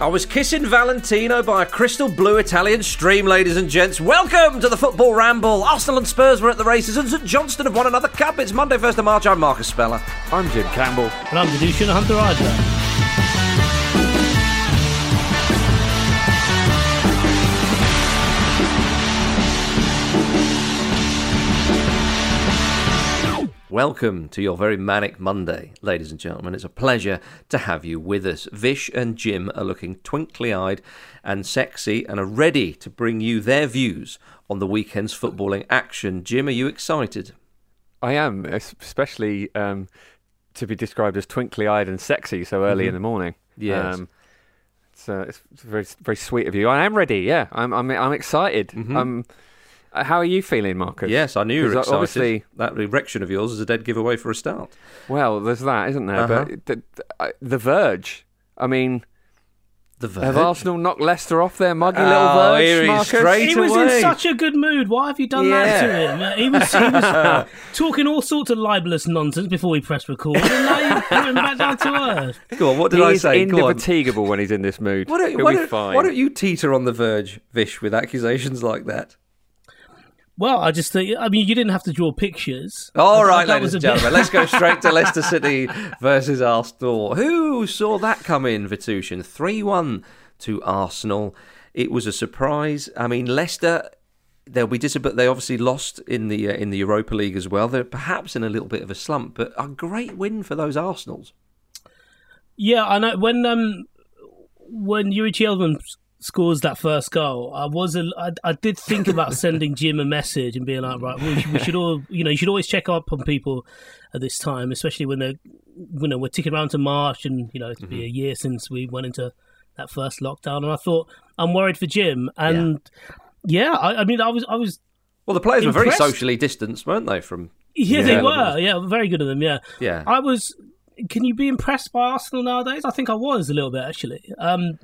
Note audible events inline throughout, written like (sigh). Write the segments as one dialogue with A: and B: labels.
A: I was kissing Valentino by a crystal blue Italian stream, ladies and gents. Welcome to the Football Ramble. Arsenal and Spurs were at the races, and St Johnstone have won another cup. It's Monday, 1st of March. I'm Marcus Speller.
B: I'm Jim Campbell.
C: And I'm Vithushan Ehantharajah.
A: Welcome to your very manic Monday, ladies and gentlemen. It's a pleasure to have you with us. Vish and Jim are looking twinkly eyed and sexy and are ready to bring you their views on the weekend's footballing action. Jim, are you excited?
B: I am, especially um, to be described as twinkly eyed and sexy so early in the morning.
A: Yes.
B: Um, it's, uh, it's very, very sweet of you. I am ready. Yeah, I'm. I'm. I'm excited. Um, uh, how are you feeling, Marcus?
A: Yes, I knew you were
B: 'Cause
A: excited.
B: Obviously,
A: that erection of yours is a dead giveaway for a start.
B: well, there's that, isn't there?
A: Uh-huh.
B: But the, the, the Verge. I mean,
A: The Verge.
B: have Arsenal knocked Leicester off their muggy little
A: Oh, here
B: Verge,
A: he is,
B: Marcus?
A: straight
C: He was
A: away.
C: in such a good mood. Why have you done that to him? Uh, He was, he was (laughs) talking all sorts of libelous nonsense before we pressed record, and now you put him back down to earth.
A: Go on, what did
B: he
A: I
B: is
A: say? Go on.
B: indefatigable when he's in this mood.
A: Why don't,
B: He'll
A: why,
B: be
A: don't,
B: fine.
A: why don't you teeter on the verge, Vish, with accusations like that?
C: Well, I just think, I mean, you didn't have to draw pictures.
A: All
C: I-
A: right,
C: that
A: ladies and
C: a bit-
A: gentlemen, let's go straight to (laughs) Leicester City versus Arsenal. Who saw that come in, Vithushan? 3 1 to Arsenal. It was a surprise. I mean, Leicester. They'll be disappointed. They obviously lost in the uh, in the Europa League as well. They're perhaps in a little bit of a slump, but a great win for those Arsenals.
C: Yeah, I know. When um, when Youri Tielemans scores that first goal, I was a, I, I did think about (laughs) sending Jim a message and being like, right, we, should- we should all, you know, you should always check up on people at this time, especially when they're, you know, we're ticking around to March, and you know, it'll be a year since we went into that first lockdown, and I thought I'm worried for Jim, and yeah, I, I mean, I was, I was
A: Well, the players were very socially distanced, weren't they? From
C: Yeah,
A: Yeah.
C: they were. Yeah, very good of them. Yeah,
A: Yeah.
C: I was. Can you be impressed by Arsenal nowadays? I think I was a little bit actually. Um,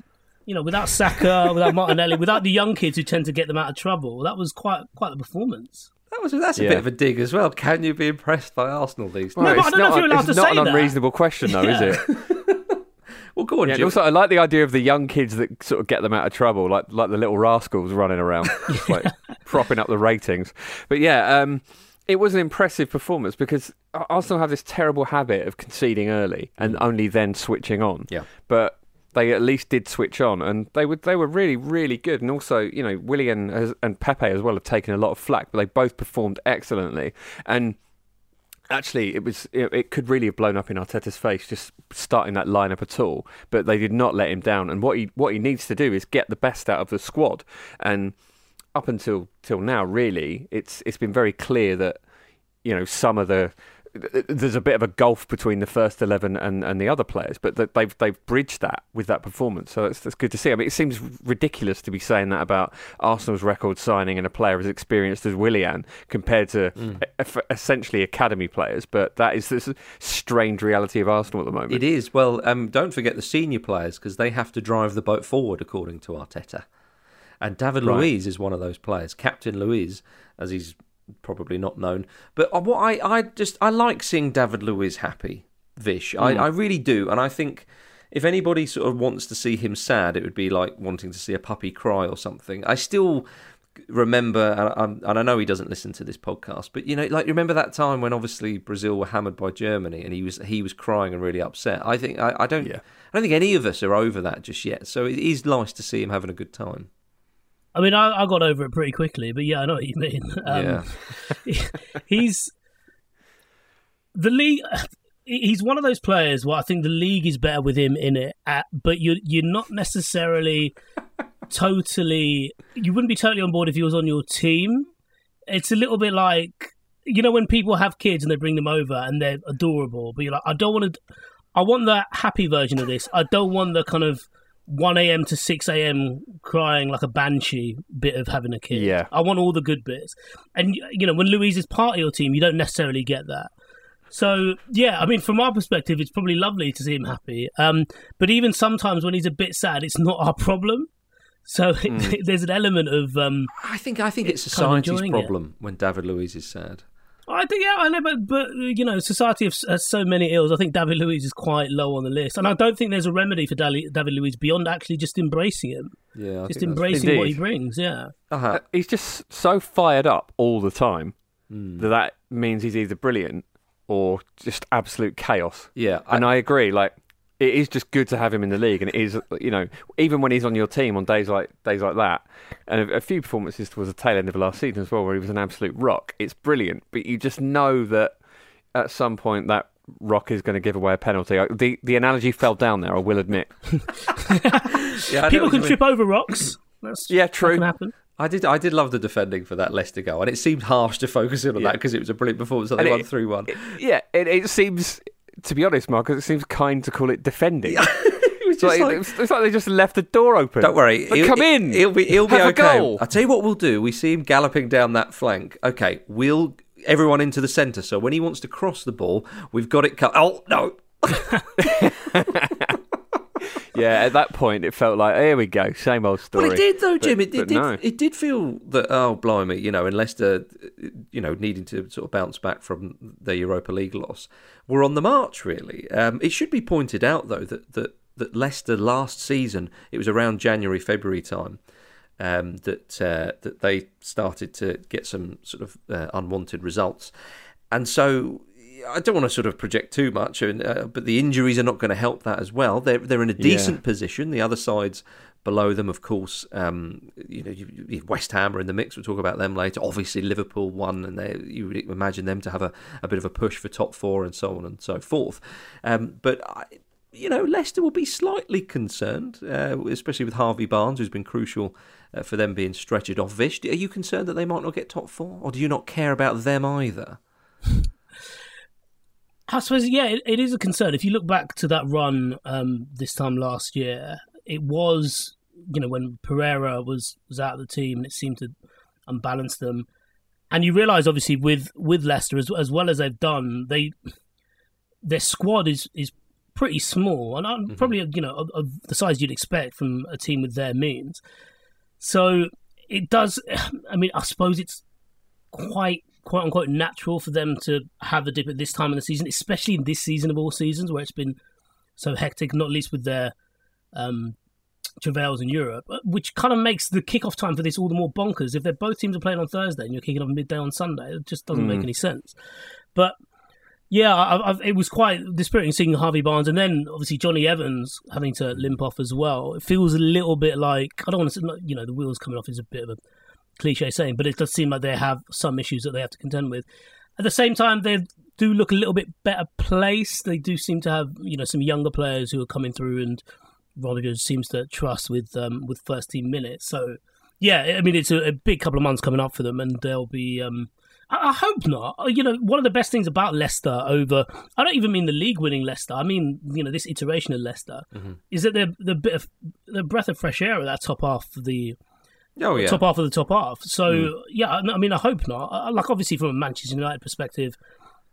C: you know, without Saka, (laughs) without Martinelli, without the young kids who tend to get them out of trouble, that was quite quite the performance.
A: that was that's a bit of a dig as well. Can you be impressed by Arsenal these days?
C: No, but
B: it's
C: I don't know
B: not,
C: if you're allowed
B: it's not
C: say
B: an
C: that.
B: unreasonable question, though,
C: Yeah.
B: is it? (laughs)
A: Well, go on,
B: Yeah,
A: Jim.
B: also I like the idea of the young kids that sort of get them out of trouble, like like the little rascals running around, (laughs) like propping up the ratings. But yeah, um, it was an impressive performance because Arsenal have this terrible habit of conceding early and only then switching on.
A: Yeah.
B: But they at least did switch on, and they were they were really really good. And also, you know, Willian has, and Pepe as well have taken a lot of flack, but they both performed excellently. And actually, it was it, it could really have blown up in Arteta's face just starting that lineup at all. But they did not let him down. And what he what he needs to do is get the best out of the squad. And up until till now, really, it's it's been very clear that you know some of the there's a bit of a gulf between the first eleven and, and the other players, but that they've they've bridged that with that performance. So that's, that's good to see. I mean, it seems ridiculous to be saying that about Arsenal's record signing and a player as experienced as Willian compared to
A: Mm.
B: essentially academy players, but that is this strange reality of Arsenal at the moment.
A: It is. Well, um, don't forget the senior players because they have to drive the boat forward, according to Arteta. And David
B: Right.
A: Luiz is one of those players, Captain Luiz, as he's probably not known. But uh, what I, I just I like seeing David Luiz happy, Vish. I, I really do, and I think if anybody sort of wants to see him sad, it would be like wanting to see a puppy cry or something. I still remember, and I, and I know he doesn't listen to this podcast, but you know, like remember that time when obviously Brazil were hammered by Germany, and he was he was crying and really upset. I think I, I don't
B: Yeah.
A: I don't think any of us are over that just yet. So it is nice to see him having a good time.
C: I mean, I, I got over it pretty quickly, but yeah, I know what you mean. (laughs) Um, (laughs) he's the league. He's one of those players where I think the league is better with him in it, at, but you you're not necessarily totally. You wouldn't be totally on board if he was on your team. It's a little bit like you know when people have kids and they bring them over and they're adorable, but you're like, I don't want to. I want the happy version of this. I don't want the kind of 1 a.m. to 6 a.m. crying like a banshee bit of having a kid.
B: Yeah.
C: I want all the good bits. And, you know, when Luiz is part of your team, you don't necessarily get that. So, yeah, I mean, from our perspective, it's probably lovely to see him happy. Um, but even sometimes when he's a bit sad, it's not our problem. So (laughs) there's an element of. Um,
A: I think I think it's
C: It's kind
A: society's
C: enjoying it.
A: problem when David Luiz is sad.
C: I think, yeah, I know, but, but you know, society has, has so many ills. I think David Luiz is quite low on the list. And I don't think there's a remedy for Dali- David Luiz beyond actually just embracing him.
A: Yeah, I
C: just
A: think that's-
C: embracing what he brings, yeah.
A: Uh-huh.
B: Uh, he's just so fired up all the time
A: Hmm.
B: that that means he's either brilliant or just absolute chaos.
A: Yeah,
B: and I agree. Like it is just good to have him in the league, and it is you know even when he's on your team on days like days like that, and a, a few performances towards the tail end of last season as well, where he was an absolute rock. It's brilliant, but you just know that at some point that rock is going to give away a penalty. The the analogy fell down there. I will admit. (laughs)
A: yeah, I
C: People can trip over rocks. That's
B: Yeah,
C: that
B: true.
C: can happen.
A: I did. I did love the defending for that Leicester goal, and it seemed harsh to focus in on
B: Yeah.
A: that because it was a brilliant performance. So
B: And
A: they
B: it-
A: won three one.
B: Yeah, it, it seems. To be honest, Marcus, it seems kind to call it defending. (laughs)
A: It was
B: It's
A: just
B: like,
A: like,
B: it's, like they just left the door open.
A: don't worry,
B: come in.
A: He'll be. He'll be okay.
B: goal.
A: I'll tell you what we'll do. We see him galloping down that flank. Okay, we'll everyone into the centre. So when he wants to cross the ball, we've got it cut. Oh no! (laughs) (laughs)
B: Yeah, at that point, it felt like here we go, same old story.
A: Well, it did though,
B: But-
A: Jim. it, it
B: but
A: did.
B: no.
A: It did feel that. Oh, blimey! You know, and Leicester, you know, needing to sort of bounce back from their Europa League loss, were on the march. Really, um, it should be pointed out though that that that Leicester last season, it was around January February time. Um, that uh, that they started to get some sort of uh, unwanted results, and so I don't want to sort of project too much, and, uh, but the injuries are not going to help that as well. They're they're in a decent position. The other sides below them, of course, um, you know, you, you- West Ham are in the mix. We'll talk about them later. Obviously, Liverpool won, and they you would imagine them to have a, a bit of a push for top four and so on and so forth. Um, but I, you know, Leicester will be slightly concerned, uh, especially with Harvey Barnes, who's been crucial uh, for them being stretched off. Vish, are you concerned that they might not get top four, or do you not care about them either? (laughs)
C: I suppose, yeah, it, it is a concern. If you look back to that run um, this time last year, it was, you know, when Pereira was, was out of the team and it seemed to unbalance them. And you realise, obviously, with, with Leicester, as, as well as they've done, they their squad is, is pretty small and uh, probably, you know, of, of the size you'd expect from a team with their means. So it does, (sighs) I mean, I suppose it's quite quote unquote natural for them to have a dip at this time of the season, especially in this season of all seasons where it's been so hectic, not least with their um, travails in Europe, uh, which kind of makes the kickoff time for this all the more bonkers. If they're both teams are playing on Thursday and you're kicking off midday on Sunday, it just doesn't make any sense. But yeah, I, I, it was quite dispiriting seeing Harvey Barnes and then obviously Johnny Evans having to limp off as well. It feels a little bit like I don't want to, say, you know, the wheels coming off is a bit of a cliche saying, but it does seem like they have some issues that they have to contend with. At the same time, they do look a little bit better placed. They do seem to have, you know, some younger players who are coming through, and Rodgers seems to trust with um, with first team minutes. So, yeah, I mean, it's a, a big couple of months coming up for them, and they'll be. Um, I, I hope not. Uh, You know, one of the best things about Leicester over, I don't even mean the league winning Leicester. I mean, you know, this iteration of Leicester is that they're the bit of the breath of fresh air at that top half of the
A: Oh yeah.
C: top half of the top half. So hmm. yeah, I I mean, I hope not. Like obviously from a Manchester United perspective,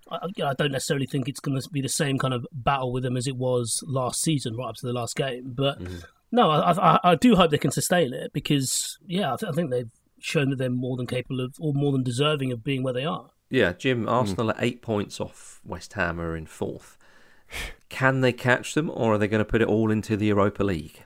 C: I, you know, I don't necessarily think it's going to be the same kind of battle with them as it was last season, right up to the last game. But hmm. no, I, I, I do hope they can sustain it because yeah, I, th- I think they've shown that they're more than capable of, or more than deserving of being where they are.
A: Yeah, Jim, hmm. Arsenal are eight points off West Ham are in fourth. Can they catch them, or are they going to put it all into the Europa League?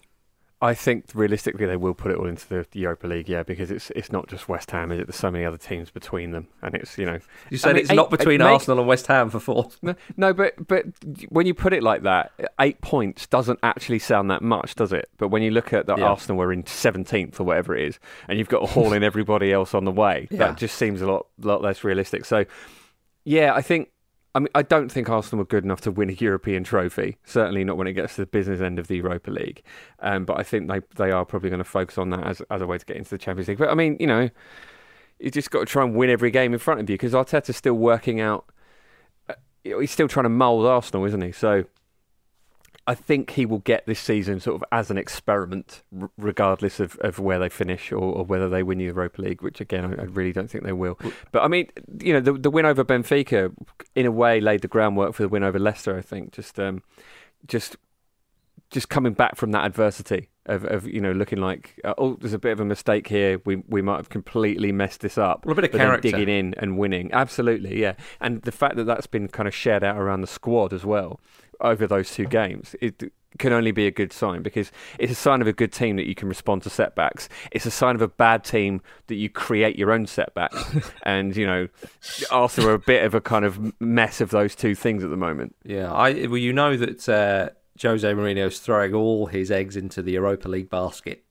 B: I think realistically they will put it all into the Europa League, yeah, because it's it's not just West Ham, is it? There's so many other teams between them, and it's you know.
A: You said
B: I mean,
A: it's not
B: eight-
A: between
B: make-
A: Arsenal and West Ham for fourth.
B: No, no, but but when you put it like that, eight points doesn't actually sound that much, does it? But when you look at that
A: Yeah.
B: Arsenal were in seventeenth or whatever it is, and you've got to haul in (laughs) everybody else on the way,
A: Yeah.
B: that just seems a lot lot less realistic. So, yeah, I think. I mean, I don't think Arsenal were good enough to win a European trophy. Certainly not when it gets to the business end of the Europa League. Um, but I think they they are probably going to focus on that as as a way to get into the Champions League. But I mean, you know, you just got to try and win every game in front of you because Arteta's still working out know, he's still trying to mould Arsenal, isn't he? So I think he will get this season sort of as an experiment, r- regardless of, of where they finish or, or whether they win the Europa League, which again, I, I really don't think they will. But I mean, you know, the, the win over Benfica, in a way, laid the groundwork for the win over Leicester, I think. Just, um, just, just coming back from that adversity of, of you know, looking like, uh, oh, there's a bit of a mistake here. We, we might have completely messed this up.
A: Well, a bit of character.
B: digging in and winning. Absolutely, yeah. And the fact that that's been kind of shared out around the squad as well over those two games, it can only be a good sign because it's a sign of a good team that you can respond to setbacks. It's a sign of a bad team that you create your own setbacks. (laughs) and, you know, Arsenal are a bit of a kind of mess of those two things at the moment.
A: Yeah, I well, you know that uh, Jose Mourinho's throwing all his eggs into the Europa League basket.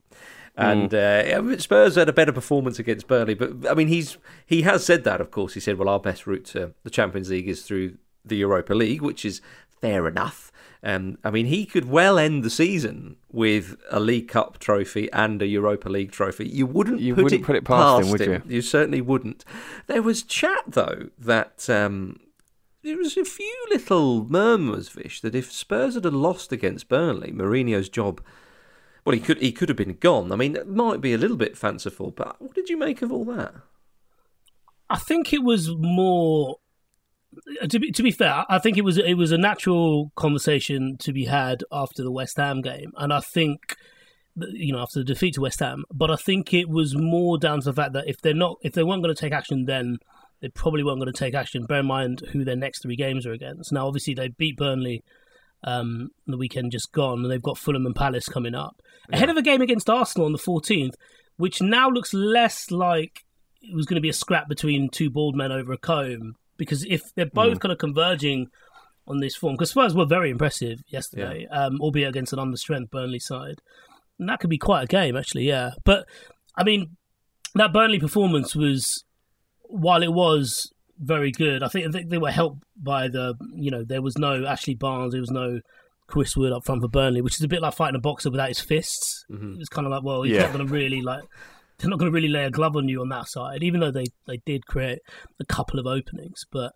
A: And uh, Spurs had a better performance against Burnley, but I mean, he's he has said that. Of course, he said, "Well, our best route to the Champions League is through the Europa League," which is fair enough. Um, I mean, he could well end the season with a League Cup trophy and a Europa League trophy. You wouldn't,
B: You
A: put,
B: wouldn't
A: it
B: put it past him, would
A: him. You certainly wouldn't. There was chat though that um, there was a few little murmurs, Vish, that if Spurs had lost against Burnley, Mourinho's job, well, he could he could have been gone. I mean, it might be a little bit fanciful, but what did you make of all that?
C: I think it was more. To be to be fair, I think it was it was a natural conversation to be had after the West Ham game, and I think you know after the defeat to West Ham. But I think it was more down to the fact that if they're not if they weren't going to take action, then they probably weren't going to take action. Bear in mind who their next three games are against. Now, obviously, they beat Burnley um, the weekend just gone, and they've got Fulham and Palace coming up ahead of a game against Arsenal on the 14th, which now looks less like it was going to be a scrap between two bald men over a comb. Because if they're both kind of converging on this form, because Spurs were very impressive yesterday, um, albeit against an understrength Burnley side, and that could be quite a game actually. Yeah, but I mean, that Burnley performance was, while it was very good, I think, I think they were helped by the, you know, there was no Ashley Barnes, there was no Chris Wood up front for Burnley, which is a bit like fighting a boxer without his fists. It's kind of like, well, he's
B: Yeah.
C: not going to really like. They're not going to really lay a glove on you on that side, even though they, they did create a couple of openings. But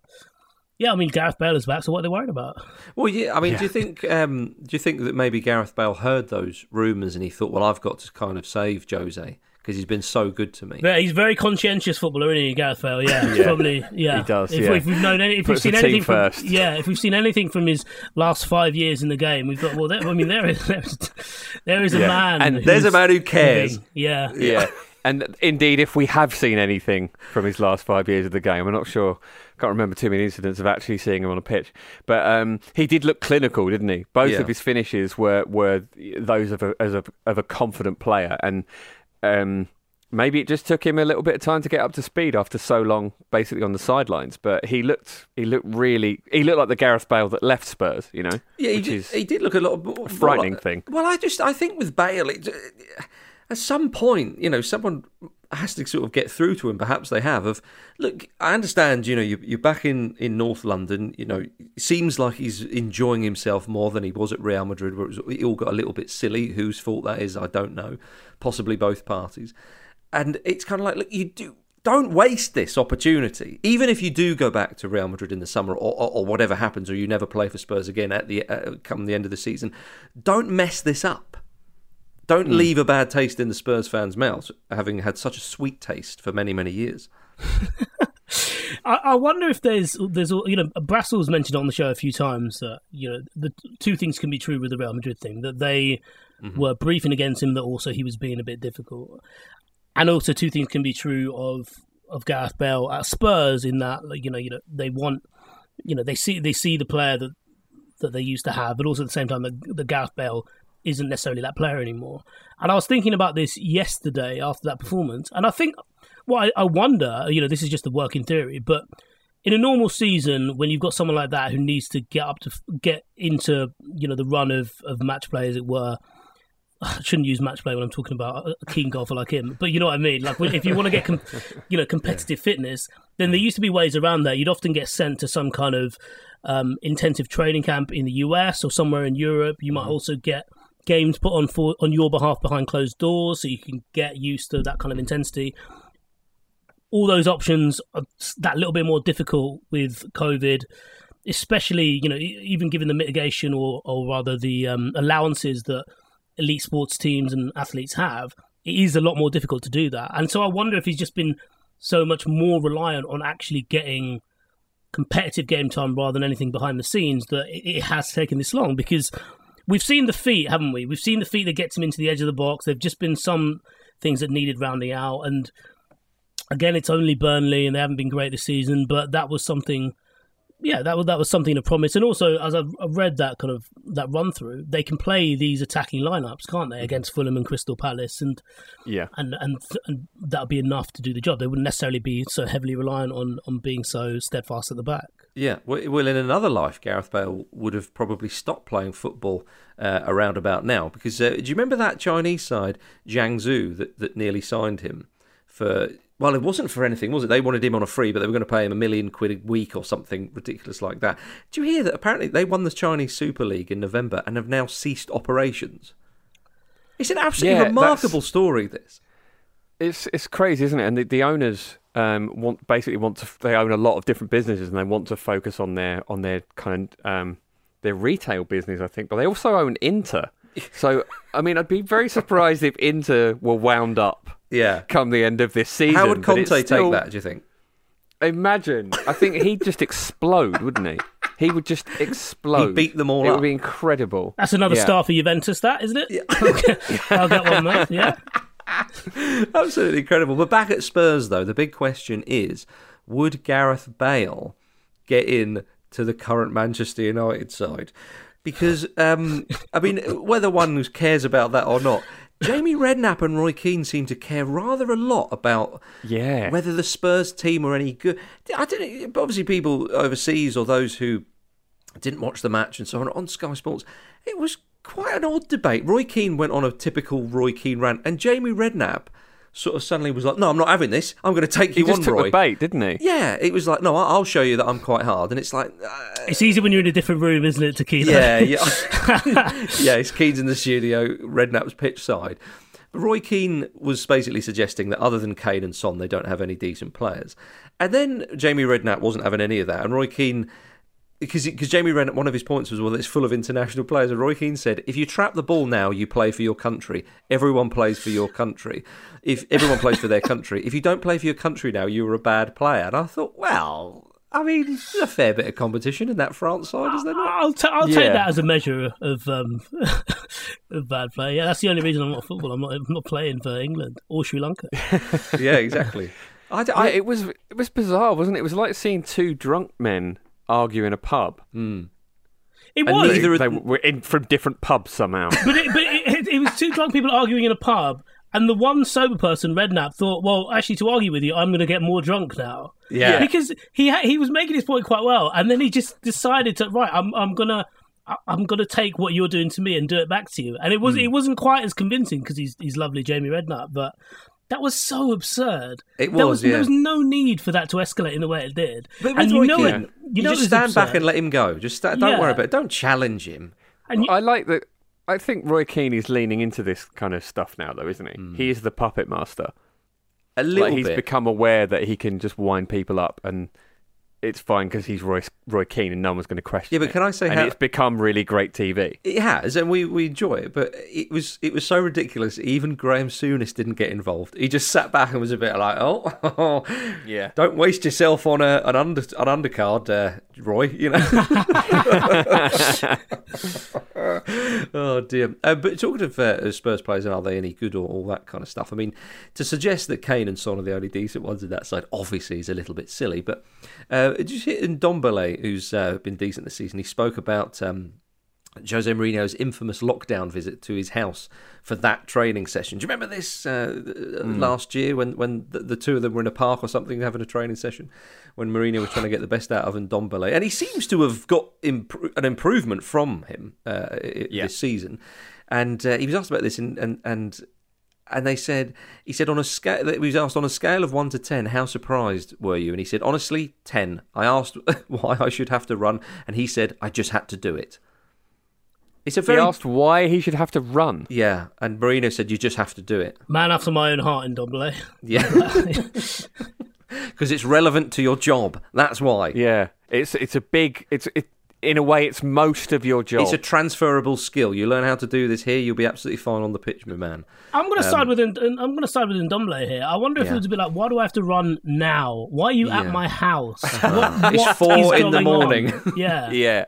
C: yeah, I mean Gareth Bale is back, so what are they worried about?
A: Well, yeah. I mean, do you think um, do you think that maybe Gareth Bale heard those rumours and he thought, well, I've got to kind of save Jose because he's been so good to me.
C: Yeah, he's a very conscientious footballer, isn't he, Gareth Bale? Yeah, (laughs) he's probably. Yeah,
B: He does,
C: If,
B: yeah.
C: if we've known, any, if
B: Puts
C: we've seen anything from,
B: first.
C: yeah, if we've seen anything from his last five years in the game, we've got. Well, there, I mean, there is there is, (laughs) there is a
B: Yeah.
C: man,
A: And there's a man who cares.
C: living. Yeah,
B: Yeah. (laughs) and indeed, if we have seen anything from his last five years of the game, I'm not sure. Can't remember too many incidents of actually seeing him on a pitch, but um, he did look clinical, didn't he? Both
A: Yeah.
B: of his finishes were were those of a as a of a confident player, and um, maybe it just took him a little bit of time to get up to speed after so long, basically on the sidelines. But he looked he looked really he looked like the Gareth Bale that left Spurs, you know,
A: Yeah, he did, he did look a lot more,
B: frightening
A: well,
B: thing.
A: Well, I just I think with Bale, it, at some point, you know, someone has to sort of get through to him. Perhaps they have. Of look, I understand. You know, you, you're back in in North London. You know, it seems like he's enjoying himself more than he was at Real Madrid, where it, was, it all got a little bit silly. Whose fault that is, I don't know. Possibly both parties. And it's kind of like, look, you do don't waste this opportunity. Even if you do go back to Real Madrid in the summer, or, or, or whatever happens, or you never play for Spurs again at the uh, come the end of the season, don't mess this up. Don't hmm. leave a bad taste in the Spurs fans' mouths, having had such a sweet taste for many, many years. (laughs)
C: I, I wonder if there's there's you know Brassel's mentioned on the show a few times that you know the two things can be true with the Real Madrid thing that they mm-hmm. were briefing against him that also he was being a bit difficult, and also two things can be true of of Gareth Bale at Spurs in that like, you know you know they want you know they see they see the player that that they used to have, but also at the same time the, the Gareth Bale isn't necessarily that player anymore. And I was thinking about this yesterday after that performance, and I think well, I, I wonder, you know, this is just a working theory, but in a normal season, when you've got someone like that who needs to get up to get into, you know, the run of, of match play, as it were. (sighs) I shouldn't use match play when I'm talking about a keen golfer like him, but you know what I mean. Like, if you want to get, com- (laughs) you know, competitive fitness, then there used to be ways around that. You'd often get sent to some kind of um, intensive training camp in the US or somewhere in Europe. You might also get games put on for on your behalf behind closed doors, so you can get used to that kind of intensity all those options are that little bit more difficult with COVID, especially you know even given the mitigation or or rather the um, allowances that elite sports teams and athletes have. It is a lot more difficult to do that, and so I wonder if he's just been so much more reliant on actually getting competitive game time rather than anything behind the scenes that it has taken this long because we've seen the feet, haven't we? We've seen the feet that gets him into the edge of the box. There've just been some things that needed rounding out, and again, it's only Burnley, and they haven't been great this season. But that was something, yeah, that was that was something to promise. And also, as I've, I've read that kind of that run through, they can play these attacking lineups, can't they, against Fulham and Crystal Palace, and
B: Yeah.
C: and and, and that'll be enough to do the job. They wouldn't necessarily be so heavily reliant on on being so steadfast at the back.
A: Yeah, well, in another life, Gareth Bale would have probably stopped playing football uh, around about now because uh, do you remember that Chinese side, Jiangsu, that, that nearly signed him for? Well, it wasn't for anything, was it? They wanted him on a free, but they were going to pay him a million quid a week or something ridiculous like that. Do you hear that? Apparently, they won the Chinese Super League in November and have now ceased operations. It's an absolutely
B: Yeah,
A: remarkable story. This.
B: It's it's crazy, isn't it? And the, the owners um, want basically want to. They own a lot of different businesses, and they want to focus on their on their kind of um, their retail business, I think. But they also own Inter. So I mean, I'd be very surprised if Inter were wound up
A: Yeah.
B: come the end of this season.
A: How would
B: but it's
A: Conte
B: still-
A: take that? Do you think?
B: Imagine. I think he'd just explode, wouldn't he? He would just explode.
A: He'd beat them all
B: It
A: up.
B: would be incredible.
C: That's another
B: Yeah.
C: star for Juventus, that isn't it? (laughs) I'll get one, mate. Yeah. (laughs)
A: Absolutely incredible. But back at Spurs, though, the big question is would Gareth Bale get in to the current Manchester United side? Because, um, I mean, whether one who cares about that or not, Jamie Redknapp and Roy Keane seem to care rather a lot about
B: Yeah.
A: whether the Spurs team are any good. I don't know. Obviously, people overseas or those who didn't watch the match and so on on Sky Sports, it was quite an odd debate. Roy Keane went on a typical Roy Keane rant, and Jamie Redknapp sort of suddenly was like, "No, I'm not having this. I'm going to take
B: He
A: you
B: just
A: on,
B: took
A: Roy."
B: the bait, didn't he?
A: Yeah, it was like, "No, I- I'll show you that I'm quite hard," and it's like, uh,
C: It's easy when you're in a different room, isn't it, Tequila?
A: yeah, yeah, (laughs) (laughs) yeah. It's Keane's in the studio, Redknapp's pitch side. Roy Keane was basically suggesting that other than Kane and Son, they don't have any decent players. And then Jamie Redknapp wasn't having any of that, and Roy Keane. Because, because Jamie Redknapp, one of his points was, well, it's full of international players. And Roy Keane said, if you trap the ball now, you play for your country. Everyone plays for your country. If everyone plays for their country, if you don't play for your country now, you're a bad player. And I thought, well, I mean, there's a fair bit of competition in that France side, is there not?
C: I'll, ta- I'll
B: Yeah.
C: take that as a measure of um, (laughs) A bad play. Yeah, that's the only reason I'm not football. I'm not. I'm not playing for England or Sri Lanka. (laughs)
A: yeah, exactly.
B: I, I, it was it was bizarre, wasn't it? It was like seeing two drunk men argue in a pub.
A: Mm.
C: It
A: And
C: was,
A: neither-
B: They were in from different pubs somehow. (laughs)
C: but it, but it, it, it was two drunk people arguing in a pub, and the one sober person, Redknapp, thought, "Well, actually, to argue with you, I'm going to get more drunk now."
A: Yeah.
C: because he ha- he was making his point quite well, and then he just decided to right. I'm I'm gonna. I- I'm gonna take what you're doing to me and do it back to you, and it was
A: Hmm.
C: it wasn't quite as convincing because he's he's lovely Jamie Redknapp, but that was so absurd.
A: It
C: There
A: was,
C: There was no need for that to escalate in the way it did.
A: But
C: and you know
A: Keane,
C: it.
A: you,
C: You know
A: just
C: it's
A: stand back and let him go. Just sta- don't
C: Yeah.
A: worry about it. Don't challenge him.
C: And you,
B: I like that. I think Roy Keane is leaning into this kind of stuff now, though, isn't he? Hmm. He is the puppet master.
A: A little
B: Like he's
A: bit.
B: become aware that he can just wind people up, and it's fine because he's Roy Roy Keane, and no one's going to question.
A: Yeah, but can I say
B: and
A: how-
B: it's become really great TV.
A: It has, and we, we enjoy it, but it was it was so ridiculous. Even Graham Souness didn't get involved. He just sat back and was a bit like, "Oh, (laughs)
B: Yeah.
A: don't waste yourself on a, an under an undercard, uh, Roy." You know. (laughs) oh dear. Uh, but talking of uh, Spurs players, and are they any good or all that kind of stuff? I mean, to suggest that Kane and Son are the only decent ones in that side, obviously, is a little bit silly. But uh, did you see Ndombele, who's uh, been decent this season? He spoke about. Um, Jose Mourinho's infamous lockdown visit to his house for that training session. Do you remember this uh, last year when, when the, the two of them were in a park or something having a training session when Mourinho was trying to get the best out of Ndombele? And he seems to have got impro- an improvement from him uh,
B: Yeah.
A: this season. And uh, he was asked about this, and, and, and and they said he said on a scale he was asked on a scale of 1 to 10 how surprised were you? And he said honestly 10 i asked (laughs) why i should have to run and he said i just had to do it. It's a
B: He asked why he should have to run.
A: yeah and Mourinho said you just have to do it.
C: Man after my own heart Ndombele. Eh?
A: yeah. (laughs) Because it's relevant to your job. That's why.
B: Yeah, it's it's a big. It's it, in a way, it's most of your job.
A: it's a transferable skill you learn how to do this here you'll be absolutely fine on the pitch my man
C: I'm going to side with In- I'm going to side with Ndombele here. I wonder if
A: Um, Yeah.
C: it would be like, why do I have to run now? Why are you
A: Yeah.
C: at my house? What,
A: It's
C: what
A: four in the
C: going on?
A: morning. (laughs)
C: Yeah. (laughs)
B: yeah,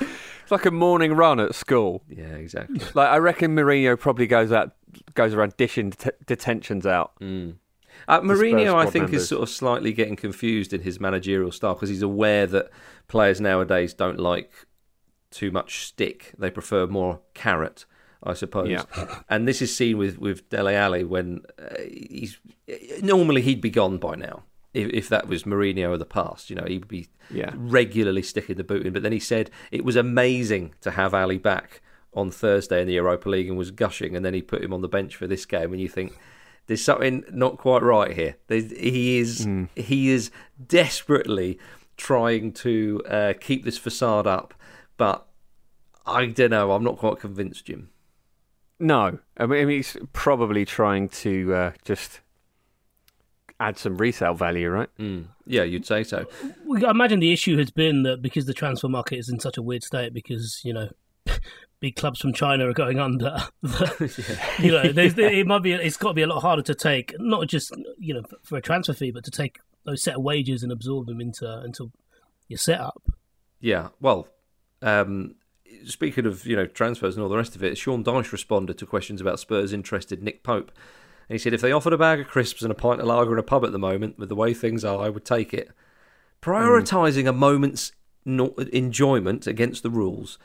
B: it's like a morning run at school.
A: yeah exactly
B: Like I reckon Mourinho probably goes out, goes around dishing det- detentions out.
A: Uh, Mourinho, I think,
B: members.
A: is sort of slightly getting confused in his managerial style because he's aware that players nowadays don't like too much stick; they prefer more carrot, I suppose.
B: Yeah. (laughs)
A: And this is seen with with Dele Alli when uh, he's normally he'd be gone by now if, if that was Mourinho of the past. You know, he'd be
B: Yeah.
A: regularly sticking the boot in. But then he said it was amazing to have Alli back on Thursday in the Europa League and was gushing, and then he put him on the bench for this game, and you think there's something not quite right here. There's, he is he is desperately trying to uh, keep this facade up, but I don't know. I'm not quite convinced, Jim.
B: No, I mean he's probably trying to uh, just add some resale value, right?
A: Mm. Yeah, you'd say so.
C: I imagine the issue has been that because the transfer market is in such a weird state, because you know, (laughs) big clubs from China are going under. (laughs) (laughs) you know, there's, it might be. It's got to be a lot harder to take, not just you know for a transfer fee, but to take those set of wages and absorb them into into your setup.
A: Yeah, well, um, speaking of you know transfers and all the rest of it, Sean Dyche responded to questions about Spurs' interested Nick Pope, and he said if they offered a bag of crisps and a pint of lager in a pub at the moment, with the way things are, I would take it. Prioritising a moment's no- enjoyment against the rules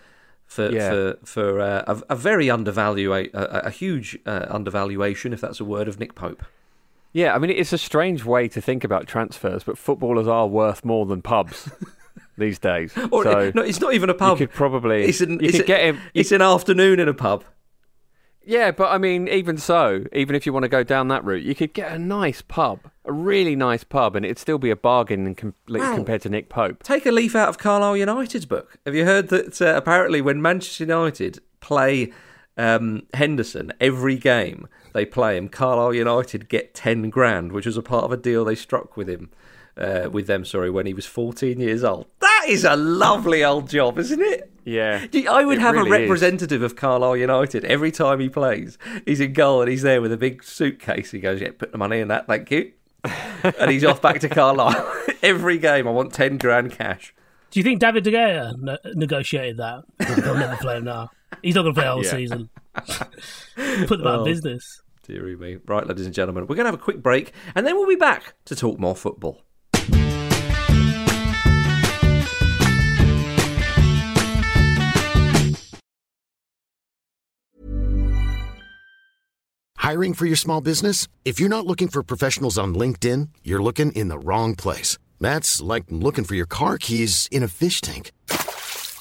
A: for
B: Yeah.
A: for for uh, a, a very undervalua a, a huge uh, undervaluation, if that's a word, of Nick Pope.
B: Yeah, I mean it's a strange way to think about transfers, but footballers are worth more than pubs (laughs) these days.
A: Or,
B: so
A: no, it's not even a pub.
B: you could probably
A: it's an,
B: you
A: it's
B: could
A: a-
B: get him. you
A: It's an afternoon in a pub.
B: Yeah, but I mean, even so, even if you want to go down that route, you could get a nice pub, a really nice pub, and it'd still be a bargain com-
A: Wow.
B: compared to Nick Pope.
A: Take a leaf out of Carlisle United's book. Have you heard that uh, apparently when Manchester United play um, Henderson every game they play him, Carlisle United get ten grand, which was a part of a deal they struck with him, uh, with them. Sorry, when he was fourteen years old. That is a lovely old job, isn't it?
B: Yeah,
A: I would have
B: really
A: a
B: is.
A: representative of Carlisle United every time he plays. He's in goal and he's there with a big suitcase. He goes, "Yeah, put the money in that, thank you." and he's off back to Carlisle (laughs) every game. I want ten grand cash.
C: Do you think David De Gea ne- negotiated that? They'll never play him now. He's not going to play the whole
B: Yeah.
C: season. (laughs) Put them out
A: Oh.
C: of business.
A: Deary me. Right, ladies and gentlemen, we're going to have a quick break and then we'll be back to talk more football.
D: Hiring for your small business? If you're not looking for professionals on LinkedIn, you're looking in the wrong place. That's like looking for your car keys in a fish tank.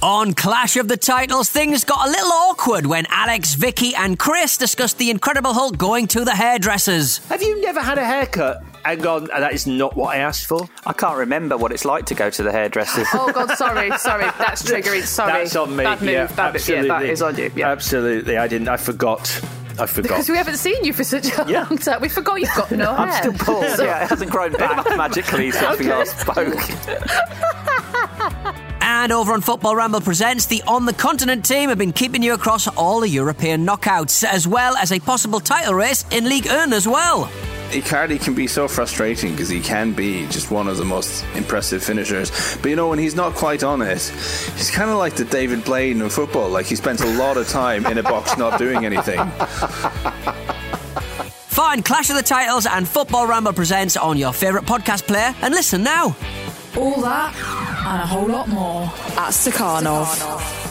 E: On Clash of the Titles, things got a little awkward when Alex, Vicky, and Chris discussed the Incredible Hulk going to the hairdressers.
F: Have you never had a haircut and gone, ah, that is not what I asked for?
G: I can't remember what it's like to go to the hairdresser.
H: Oh God, sorry, (laughs) sorry, that's triggering. Sorry,
F: That's on me.
H: Bad move.
F: yeah,
H: bad move.
F: absolutely.
H: Yeah, that is on you. Yeah.
F: Absolutely. I didn't. I forgot. I forgot.
H: Because we haven't seen you for such a
F: Yeah.
H: long time. We forgot you've got no hair. (laughs)
G: I'm still bald.
H: So-
G: yeah, it hasn't grown back (laughs) magically since we last spoke.
E: And over on Football Ramble Presents, the On the Continent team have been keeping you across all the European knockouts, as well as a possible title race in League 1 as well.
I: Icardi can be so frustrating because he can be just one of the most impressive finishers. But you know, when he's not quite on it, he's kind of like the David Blaine of football. Like he spends a lot of time in a box not doing anything. (laughs)
E: Find Clash of the Titles and Football Ramble Presents on your favourite podcast player and listen now.
H: All that and a whole lot more at Stakhanov.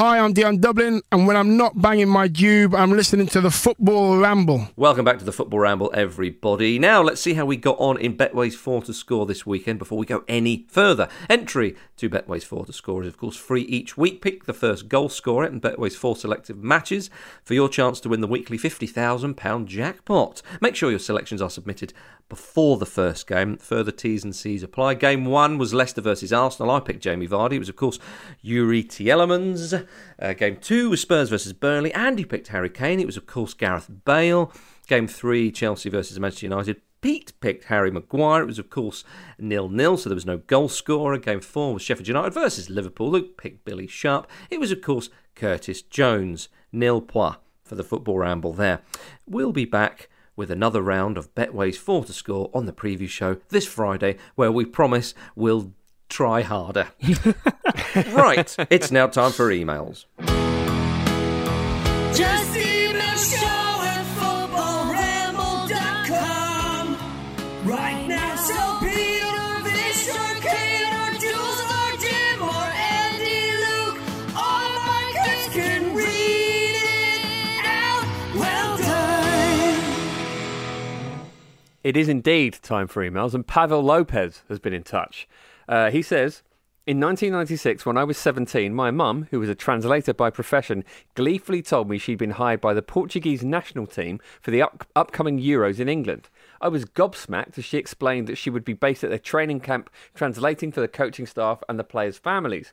J: Hi, I'm Dion Dublin, and when I'm not banging my dube, I'm listening to the Football Ramble.
A: Welcome back to the Football Ramble, everybody. Now, let's see how we got on in Betway's 4 to score this weekend before we go any further. Entry to Betway's 4 to score is, of course, free each week. Pick the first goal scorer in Betway's 4 selective matches for your chance to win the weekly £50,000 jackpot. Make sure your selections are submitted before the first game. Further T's and C's apply. Game one was Leicester versus Arsenal. I picked Jamie Vardy. It was, of course, Youri Tielemans. Uh, game two was Spurs versus Burnley. Andy picked Harry Kane. It was, of course, Gareth Bale. Game three, Chelsea versus Manchester United. Pete picked Harry Maguire. It was, of course, nil nil, so there was no goal scorer. Game four was Sheffield United versus Liverpool. Luke picked Billy Sharp. It was, of course, Curtis Jones. Nil point for the football ramble there. We'll be back with another round of Betway's 4 to score on the preview show this Friday, where we promise we'll try harder. (laughs) right, it's now time for emails.
K: Just email show at footballramble.com. Right now, so Peter, Victor, Kane, or Jules, or Jim, or Andy, Luke, all my kids can read it out. Well done.
B: It is indeed time for emails, and Pavel Lopez has been in touch. Uh, he says, in 1996, when I was 17, my mum, who was a translator by profession, gleefully told me she'd been hired by the Portuguese national team for the up- upcoming Euros in England. I was gobsmacked as she explained that she would be based at their training camp, translating for the coaching staff and the players' families.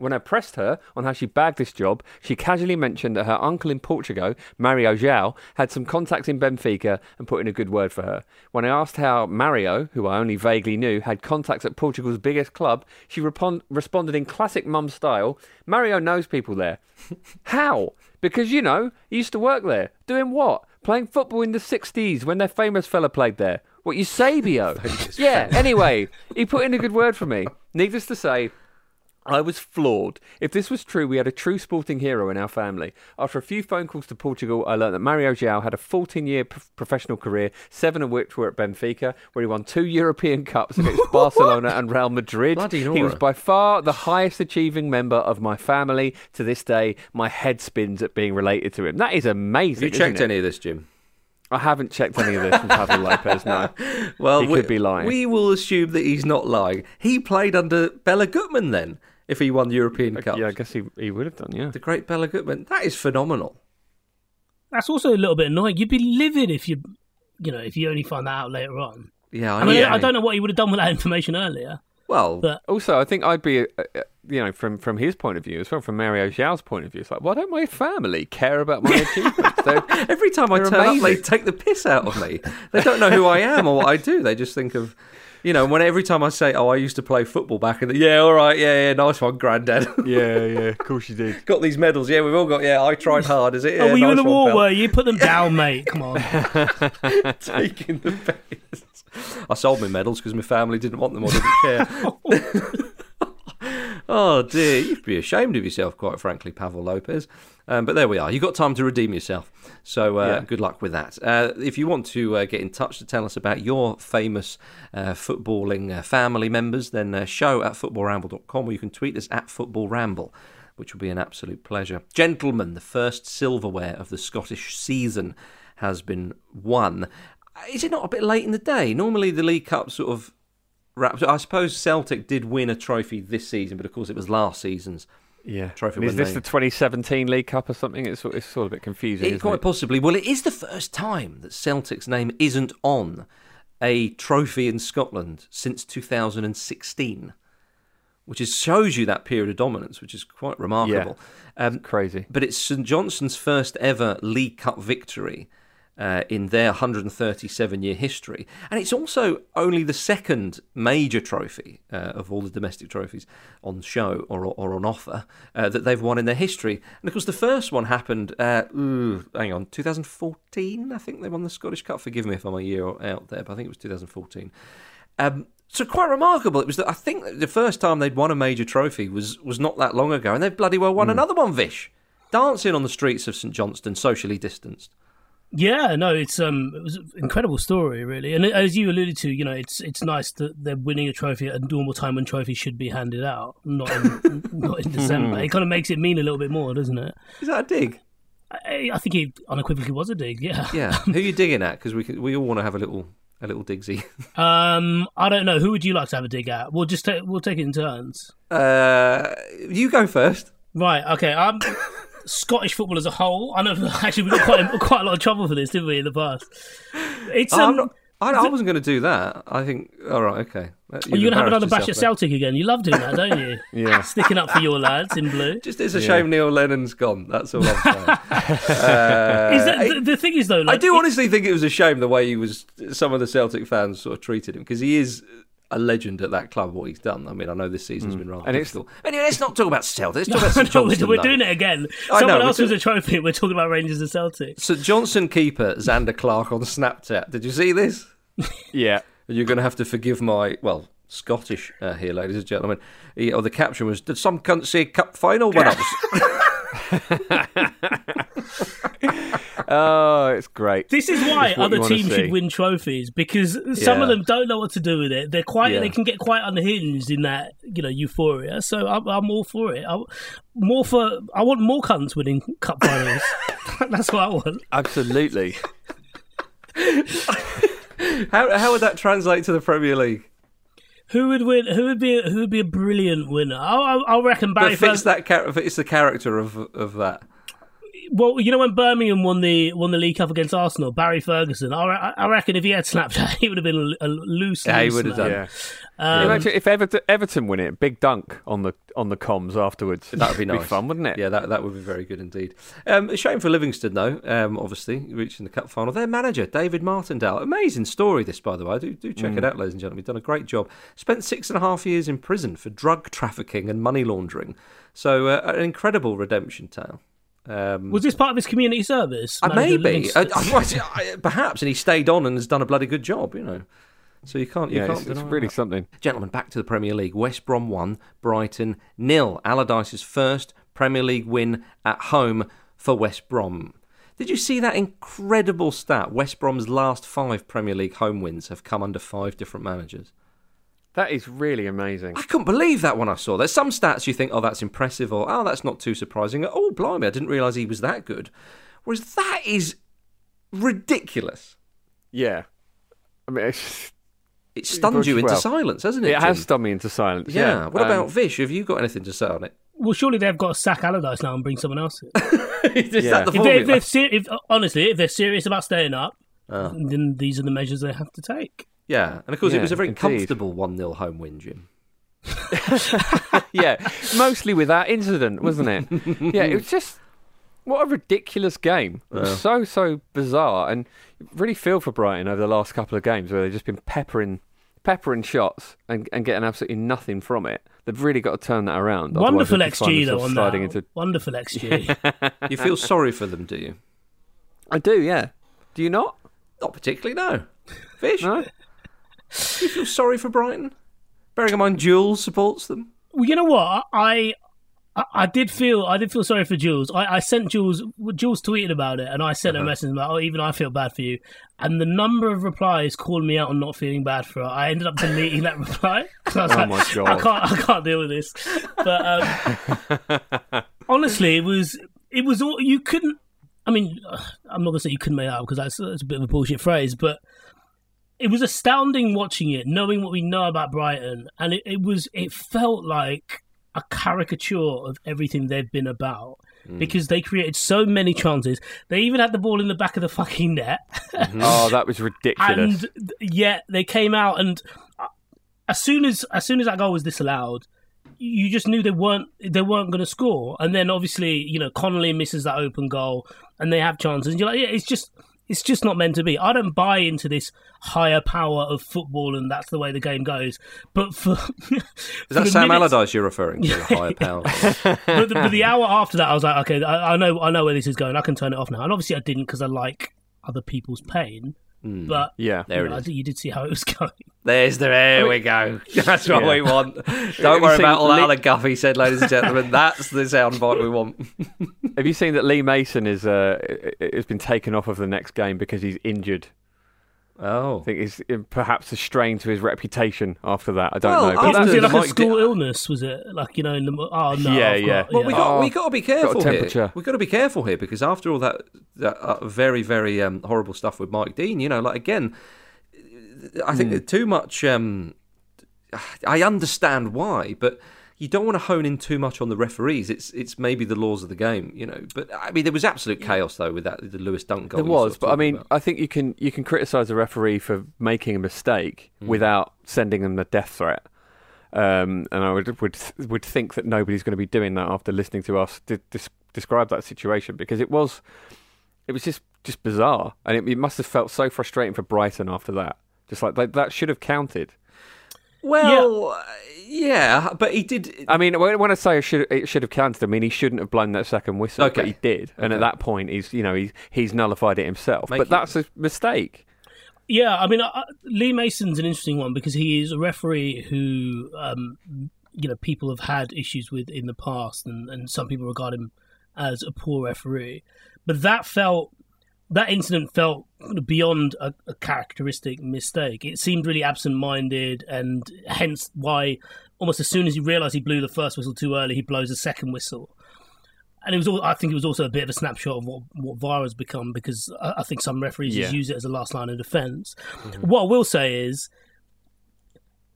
B: When I pressed her on how she bagged this job, she casually mentioned that her uncle in Portugal, Mario João, had some contacts in Benfica and put in a good word for her. When I asked how Mario, who I only vaguely knew, had contacts at Portugal's biggest club, she repon- responded in classic mum style Mario knows people there. (laughs) how? Because, you know, he used to work there. Doing what? Playing football in the 60s when their famous fella played there. What, Eusébio? (laughs) yeah, anyway, he put in a good word for me. Needless to say, I was floored. If this was true, we had a true sporting hero in our family. After a few phone calls to Portugal, I learned that Mario João had a 14 year p- professional career, seven of which were at Benfica, where he won two (laughs) European Cups against (laughs) Barcelona and Real Madrid.
A: Bloody
B: he was by far the highest achieving member of my family. To this day, my head spins at being related to him. That is amazing.
A: Have you checked
B: it?
A: any of this, Jim?
B: I haven't checked any of this from Pavel (laughs) Lopez, no.
A: Well,
B: he
A: we,
B: could be lying.
A: We will assume that he's not lying. He played under Béla Guttmann then, if he won the European Cup.
B: yeah, I guess he, he would have done, yeah.
A: The great Béla Guttmann. That is phenomenal.
C: That's also a little bit annoying. You'd be livid if you, you know, if you only find that out later on.
A: Yeah,
C: I mean,
B: yeah.
C: I don't know what he would have done with that information earlier.
A: Well,
C: but
B: also, I think I'd be, uh, uh, you know, from from his point of view as well, from Mario João's point of view, it's like, why don't my family care about my achievements? They're- (laughs)
A: Every time I
B: they're
A: turn up, they take the piss out of me. They don't know who I am or what I do. They just think of, you know, when every time I say, "Oh, I used to play football back in the," yeah, all right, yeah, yeah, nice one, Granddad. (laughs)
B: yeah, yeah, of course you did.
A: got these medals. Yeah, we've all got. Yeah, I tried hard. Is it? Oh, yeah,
C: oh, were you in the war?
A: pal.
C: Were you? Put them (laughs) down, mate. Come on. (laughs)
A: taking the piss. I sold my medals because my family didn't want them or didn't care. Oh dear, you'd be ashamed of yourself, quite frankly, Pavel Lopez. Um, but there we are. You've got time to redeem yourself. So uh,
B: Yeah.
A: good luck with that. Uh, if you want to uh, get in touch to tell us about your famous uh, footballing uh, family members, then uh, show at footballramble.com or you can tweet us at footballramble which will be an absolute pleasure. Gentlemen, the first silverware of the Scottish season has been won. Is it not a bit late in the day? Normally, the League Cup sort of I suppose Celtic did win a trophy this season, but of course, it was last season's
B: Yeah.
A: trophy.
B: Is this
A: they-
B: the 2017 League Cup or something? It's, it's sort of a bit confusing.
A: It, quite
B: it?
A: possibly. Well, it is the first time that Celtic's name isn't on a trophy in Scotland since 2016, which is, shows you that period of dominance, which is quite remarkable. Um,
B: crazy.
A: But it's St Johnstone's first ever League Cup victory. Uh, in their 137 year history. And it's also only the second major trophy uh, of all the domestic trophies on show or, or on offer uh, that they've won in their history. And of course, the first one happened, uh, ooh, hang on, 2014, I think they won the Scottish Cup. Forgive me if I'm a year out there, but I think it was 2014. Um, so quite remarkable. It was that I think the first time they'd won a major trophy was was not that long ago, and they've bloody well won another one. Vish dancing on the streets of St Johnstone, socially distanced.
C: Yeah, no, it's um, it was an incredible story, really. And as you alluded to, you know, it's it's nice that they're winning a trophy at a normal time when trophies should be handed out, not in, (laughs) not in December. It kind of makes it mean a little bit more, doesn't it?
A: Is that a dig?
C: I, I think it unequivocally was a dig. Yeah.
A: Yeah, (laughs) who are you digging at? Because we can, we all want to have a little a little digsy. (laughs)
C: Um, I don't know. Who would you like to have a dig at? We'll just take we'll take it in turns.
A: Uh, you go first.
C: Right. Okay. Um, Scottish football as a whole. I know. (laughs) Actually, we got quite (laughs) quite a lot of trouble for this, didn't we, in the past? It's
A: I'm
C: um.
A: not, I, I wasn't going to do that. I think. All right. Okay.
C: You're you going to have another bash at Celtic again? You love doing that, don't you? (laughs)
A: Yeah.
C: Sticking up for your lads in blue.
A: Just it's a shame Neil Lennon's gone. That's all I'm saying. uh,
C: Is that, the, the thing is though,
A: I do honestly think it was a shame the way he was. Some of the Celtic fans sort of treated him because he is a legend at that club. What he's done. I mean, I know this season's been rather
B: And it's-
A: difficult. Anyway, let's not talk about Celtic. Let's talk
C: No,
A: about St (laughs)
C: no, we're, we're
A: though.
C: doing it again.
A: I know,
C: Someone
A: we're
C: else
A: do-
C: a trophy. We're talking about Rangers and Celtic.
A: St Johnstone keeper Zander Clark on Snapchat. Did you see this? (laughs)
B: Yeah.
A: You're going to have to forgive my well Scottish uh, here, ladies and gentlemen. He, or the caption was, "Did some cunt say cup final winners?" (laughs)
B: Oh, it's great.
C: This is why other teams should win trophies because some
A: Yeah.
C: of them don't know what to do with it. They're quite,
A: Yeah.
C: they can get quite unhinged in that you know euphoria. So I'm, I'm all for it. I, more for, I want more cunts winning cup finals. (laughs) (laughs) That's what I want.
B: Absolutely. (laughs)
A: how how would that translate to the Premier League?
C: Who would win? Who would be? Who would be a brilliant winner? I, I, I reckon Barry.
A: But fits
C: Ferg-
A: that fits the character of of that.
C: Well, you know when Birmingham won the won the League Cup against Arsenal, Barry Ferguson. I, I reckon if he had Snapchat, (laughs) he would have been a, a loose.
B: Yeah, he would have
C: man.
B: done.
C: Um,
B: Imagine if Everton, Everton win it, big dunk on the on the comms afterwards.
A: That would (laughs) be nice.
B: fun, wouldn't it?
A: Yeah, that that would be very good indeed. Um, a shame for Livingston though. Um, obviously reaching the cup final. Their manager David Martindale, amazing story. This, by the way, do do check it
B: Mm.
A: out, ladies and gentlemen. He's done a great job. Spent six and a half years in prison for drug trafficking and money laundering. So uh, an incredible redemption tale. Um,
C: Was this part of his community service?
A: uh, maybe, uh, otherwise, (laughs) I- perhaps, and he stayed on and has done a bloody good job. You know, so you can't. You
B: Yeah,
A: can't
B: it's, it's
A: deny
B: really
A: that.
B: something.
A: Gentlemen, back to the Premier League. West Brom 1, Brighton nil. Allardyce's first Premier League win at home for West Brom. Did you see that incredible stat? West Brom's last five Premier League home wins have come under five different managers.
B: That is really amazing.
A: I couldn't believe that when I saw. There's some stats you think, oh, that's impressive, or oh, that's not too surprising. Oh, blimey, I didn't realise he was that good. Whereas that is ridiculous.
B: Yeah, I mean, it's,
A: It stunned you into
B: well,
A: silence, hasn't it?
B: It has
A: Jim?
B: stunned me into silence.
A: Yeah.
B: Yeah.
A: What
B: Um,
A: about Vish? Have you got anything to say on it?
C: Well, surely they've got to sack Allardyce now and bring someone else in. (laughs) (laughs)
A: Is
B: Yeah.
A: that the
C: if, they, if, ser- if honestly, if they're serious about staying up,
A: Ah.
C: then these are the measures they have to take.
A: Yeah, and of course it was a very
B: indeed.
A: comfortable one 0 home win, Jim. (laughs)
B: yeah, mostly with that incident, wasn't it? (laughs) yeah, it was just what a ridiculous game. It was
A: Yeah.
B: so so bizarre, and really feel for Brighton over the last couple of games where they've just been peppering peppering shots and, and getting absolutely nothing from it. They've really got to turn that around.
C: Wonderful
B: they'll
C: XG though on that.
B: into.
C: Wonderful (laughs) XG.
A: You feel sorry for them, do you?
B: I do, yeah. Do you not?
A: Not particularly, no. Vish,
B: No.
A: You feel sorry for Brighton? Bearing in mind Jules supports them.
C: Well, you know what? I, I I did feel I did feel sorry for Jules. I, I sent Jules Jules tweeted about it, and I sent her a message about, oh, even I feel bad for you. And the number of replies called me out on not feeling bad for her. I ended up deleting that (laughs) reply 'Cause I was
B: Oh
C: like,
B: my God.
C: I can't I can't deal with this. But um, (laughs) honestly, it was it was all you couldn't. I mean, I'm not gonna say you couldn't make out because that's, that's a bit of a bullshit phrase, but it was astounding watching it, knowing what we know about Brighton, and it, it was it felt like a caricature of everything they've been about because they created so many chances. They even had the ball in the back of the fucking net, (laughs)
B: Oh, that was ridiculous.
C: and yet they came out and uh, as soon as as soon as that goal was disallowed. You just knew they weren't they weren't going to score, and then obviously you know Connolly misses that open goal, and they have chances. And you're like, yeah, it's just it's just not meant to be. I don't buy into this higher power of football, and that's the way the game goes. But for (laughs)
A: Is that Sam Allardyce you're referring to? The (laughs) higher power.
C: but, the, but the hour after that, I was like, okay, I, I know, I know where this is going. I can turn it off now. And obviously, I didn't because I like other people's pain. But
B: yeah,
A: there
C: you, know,
A: is.
C: I- you did see how it was (laughs) going.
A: There's the there we go. (laughs) (laughs) That's what
B: Yeah.
A: we want. Don't worry about all that
B: Lee-
A: other guff he said, ladies and gentlemen. That's the soundbite we want.
B: Have you seen that Lee Mason is uh, has been taken off of the next game because he's injured?
A: Oh,
B: I think it's perhaps a strain to his reputation after that. I don't
A: Well,
B: know. But
A: after
C: was it like a school
A: did-
C: illness? Was it like you know? In the oh no,
B: Yeah,
C: I've
B: yeah.
C: got-
A: Well, we got
B: Oh,
A: we got to be careful here. We've got to be careful here because after all that, that uh, very very um, horrible stuff with Mike Dean, you know, like again, I think that too much. Um, I understand why, but you don't want to hone in too much on the referees. It's it's maybe the laws of the game, you know. But I mean, there was absolute chaos though with that the Lewis Dunk goal.
B: There was, but I mean,
A: about.
B: I think you can you can criticise a referee for making a mistake
A: Mm.
B: without sending them a death threat. Um, and I would would would think that nobody's going to be doing that after listening to us de- des- describe that situation because it was it was just just bizarre, and it, it must have felt so frustrating for Brighton after that. Just like that, that should have counted.
A: Well, uh, yeah. but he did.
B: I mean, when when I say it should, it should have counted, I mean he shouldn't have blown that second whistle,
A: Okay.
B: but he did, and at that point, he's you know he's he's nullified it himself.
A: Make
B: but
A: it-
B: that's a mistake.
C: Yeah, I mean, uh, Lee Mason's an interesting one because he is a referee who, um, you know, people have had issues with in the past, and, and some people regard him as a poor referee. But that felt that incident felt beyond a, a characteristic mistake. It seemed really absent-minded, and hence why almost as soon as he realised he blew the first whistle too early, he blows a second whistle. And it was, all, I think, it was also a bit of a snapshot of what what VAR has become because I, I think some referees
B: Yeah.
C: just use it as a last line of defence. Mm-hmm. What I will say is,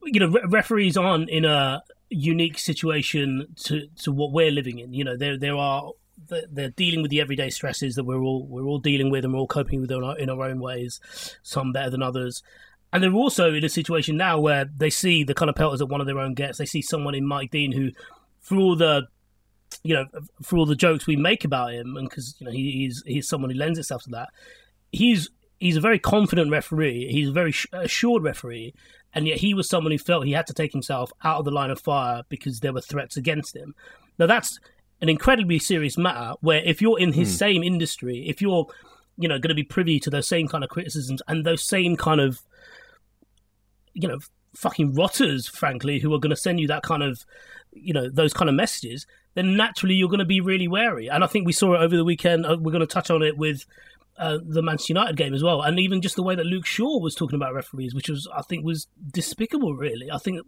C: you know, re- referees aren't in a unique situation to, to what we're living in. You know, there there are th- they're dealing with the everyday stresses that we're all we're all dealing with, and we're all coping with in our, in our own ways, some better than others. And they're also in a situation now where they see the kind of pelters that one of their own gets. They see someone in Mike Dean who, for all the you know, for all the jokes we make about him, and because you know he, he's he's someone who lends itself to that. He's he's a very confident referee. He's a very assured referee, and yet he was someone who felt he had to take himself out of the line of fire because there were threats against him. Now that's an incredibly serious matter. Where if you're in his
L: Hmm.
C: same industry, if you're you know going to be privy to those same kind of criticisms and those same kind of you know fucking rotters frankly who are going to send you that kind of you know those kind of messages then naturally you're going to be really wary and i think we saw it over the weekend uh, we're going to touch on it with uh, the manchester united game as well and even just the way that luke shaw was talking about referees which was i think was despicable really i think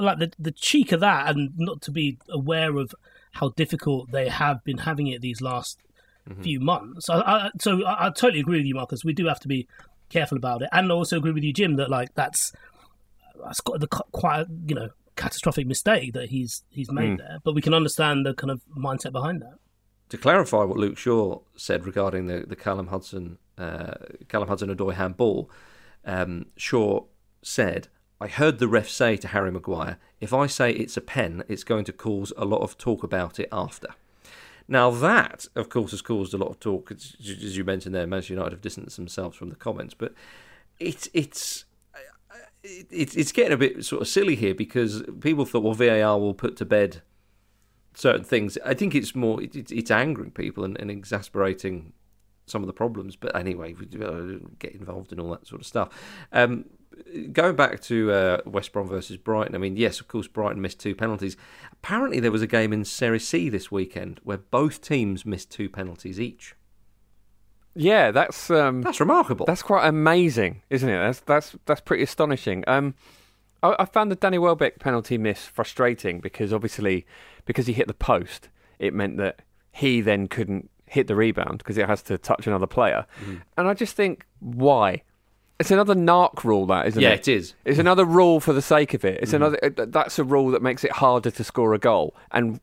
C: like the, the cheek of that and not to be aware of how difficult they have been having it these last few months. I, I, so I, I totally agree with you, Marcus. We do have to be careful about it, and I also agree with you, Jim, that like that's that's got the quite you know catastrophic mistake that he's he's made
A: Mm.
C: there. But we can understand the kind of mindset behind that.
A: To clarify what Luke Shaw said regarding the, the Callum Hudson uh, Callum Hudson Odoi handball, um, Shaw said, "I heard the ref say to Harry Maguire, if I say it's a pen, it's going to cause a lot of talk about it after." Now that, of course, has caused a lot of talk. As you mentioned there, Manchester United have distanced themselves from the comments, but it's it's it's it's getting a bit sort of silly here because people thought, well, VAR will put to bed certain things. I think it's more it, it, it's angering people and, and exasperating some of the problems. But anyway, we don't get involved in all that sort of stuff. Um, going back to uh, West Brom versus Brighton, I mean, yes, of course, Brighton missed two penalties. Apparently, there was a game in Serie C this weekend where both teams missed two penalties each.
B: Yeah, that's um,
A: that's remarkable.
B: That's quite amazing, isn't it? That's that's that's pretty astonishing. Um, I, I found the Danny Welbeck penalty miss frustrating because obviously because he hit the post, it meant that he then couldn't hit the rebound because it has to touch another player,
A: Mm.
B: and I just think why. It's another narc rule, that isn't
A: Yeah,
B: it?
A: Yeah, it is.
B: It's another rule for the sake of it. It's
A: Mhm.
B: another. That's a rule that makes it harder to score a goal, and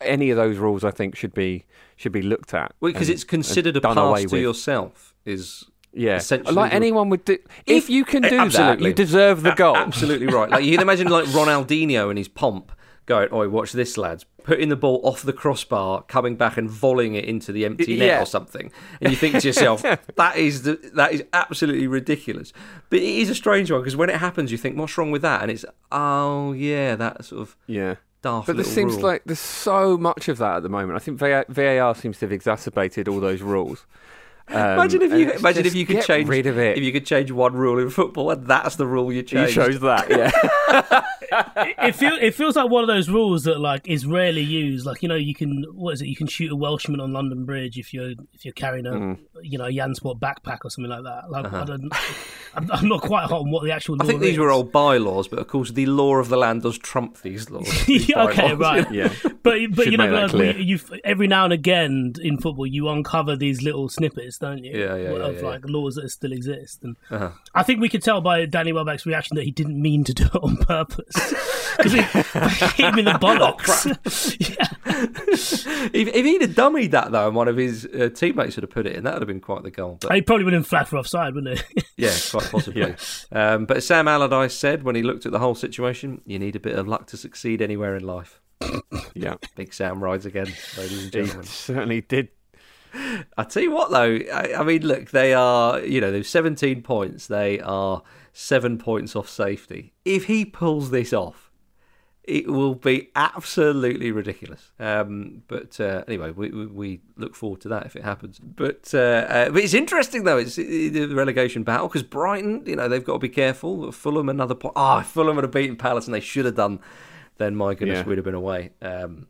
B: any of those rules, I think, should be should be looked at.
A: Because
B: and-
A: it's considered a
B: and done away
A: pass to
B: with.
A: yourself is
B: Yeah,
A: essentially
B: like anyone would do. If, you can do that, you deserve the
A: A-
B: goal.
A: absolutely right. Like you can imagine, like (laughs) Ronaldinho and his pomp going, "Oh, watch this, lads!" Putting the ball off the crossbar, coming back and volleying it into the empty net
B: Yeah.
A: or something, and you think to yourself, (laughs) "That is the, that is absolutely ridiculous." But it is a strange one because when it happens, you think, "What's wrong with that?" And it's, "Oh yeah, that sort of
B: yeah."
A: daft."
B: But there seems
A: rule.
B: like there's so much of that at the moment. I think VAR seems to have exacerbated all those rules. Um,
A: imagine if you imagine if you could change
B: rid of it.
A: If you could change one rule in football, and that's the rule you
B: You
A: change.
B: chose that, yeah. (laughs)
C: it, it feel it feels like one of those rules that like is rarely used. Like you know, you can what is it? You can shoot a Welshman on London Bridge if you're if you're carrying a
A: Mm.
C: you know a Jansport backpack or something like that. Like
A: Uh-huh.
C: I don't, I'm, I'm not quite hot on what the actual.
A: I think these
C: is.
A: were old bylaws, but of course the law of the land does trump these laws. these (laughs)
C: Yeah, okay,
A: bylaws.
C: right. But but
A: Should
C: you know,
A: make that
C: like,
A: clear.
C: we, you every now and again in football, you uncover these little snippets, don't you?
A: Yeah, yeah, yeah,
C: Of
A: yeah.
C: like laws that still exist, and
A: Uh-huh.
C: I think we could tell by Danny Welbeck's reaction that he didn't mean to do it on purpose (laughs) because he hit him in the bollocks. (laughs)
A: if, if he'd have dummied that though, and one of his uh, teammates would have put it in, that would have been quite the goal. But
C: he probably would have been flagged for offside, wouldn't he? (laughs)
A: yeah, quite possibly. um, but Sam Allardyce said when he looked at the whole situation, you need a bit of luck to succeed anywhere in life.
B: yeah,
A: big Sam rides again, ladies and
B: He
A: gentlemen.
B: certainly did.
A: I tell you what, though, I, I mean, look, they are, you know, they've 17 points. They are seven points off safety. If he pulls this off, it will be absolutely ridiculous. Um, but uh, anyway, we, we, we look forward to that if it happens. But uh, uh, but it's interesting though. It's uh, the relegation battle because Brighton, you know, they've got to be careful. Fulham another point. Ah, if Fulham had have beaten Palace and they should have done. Then my goodness,
B: Yeah.
A: we'd have been away. Um,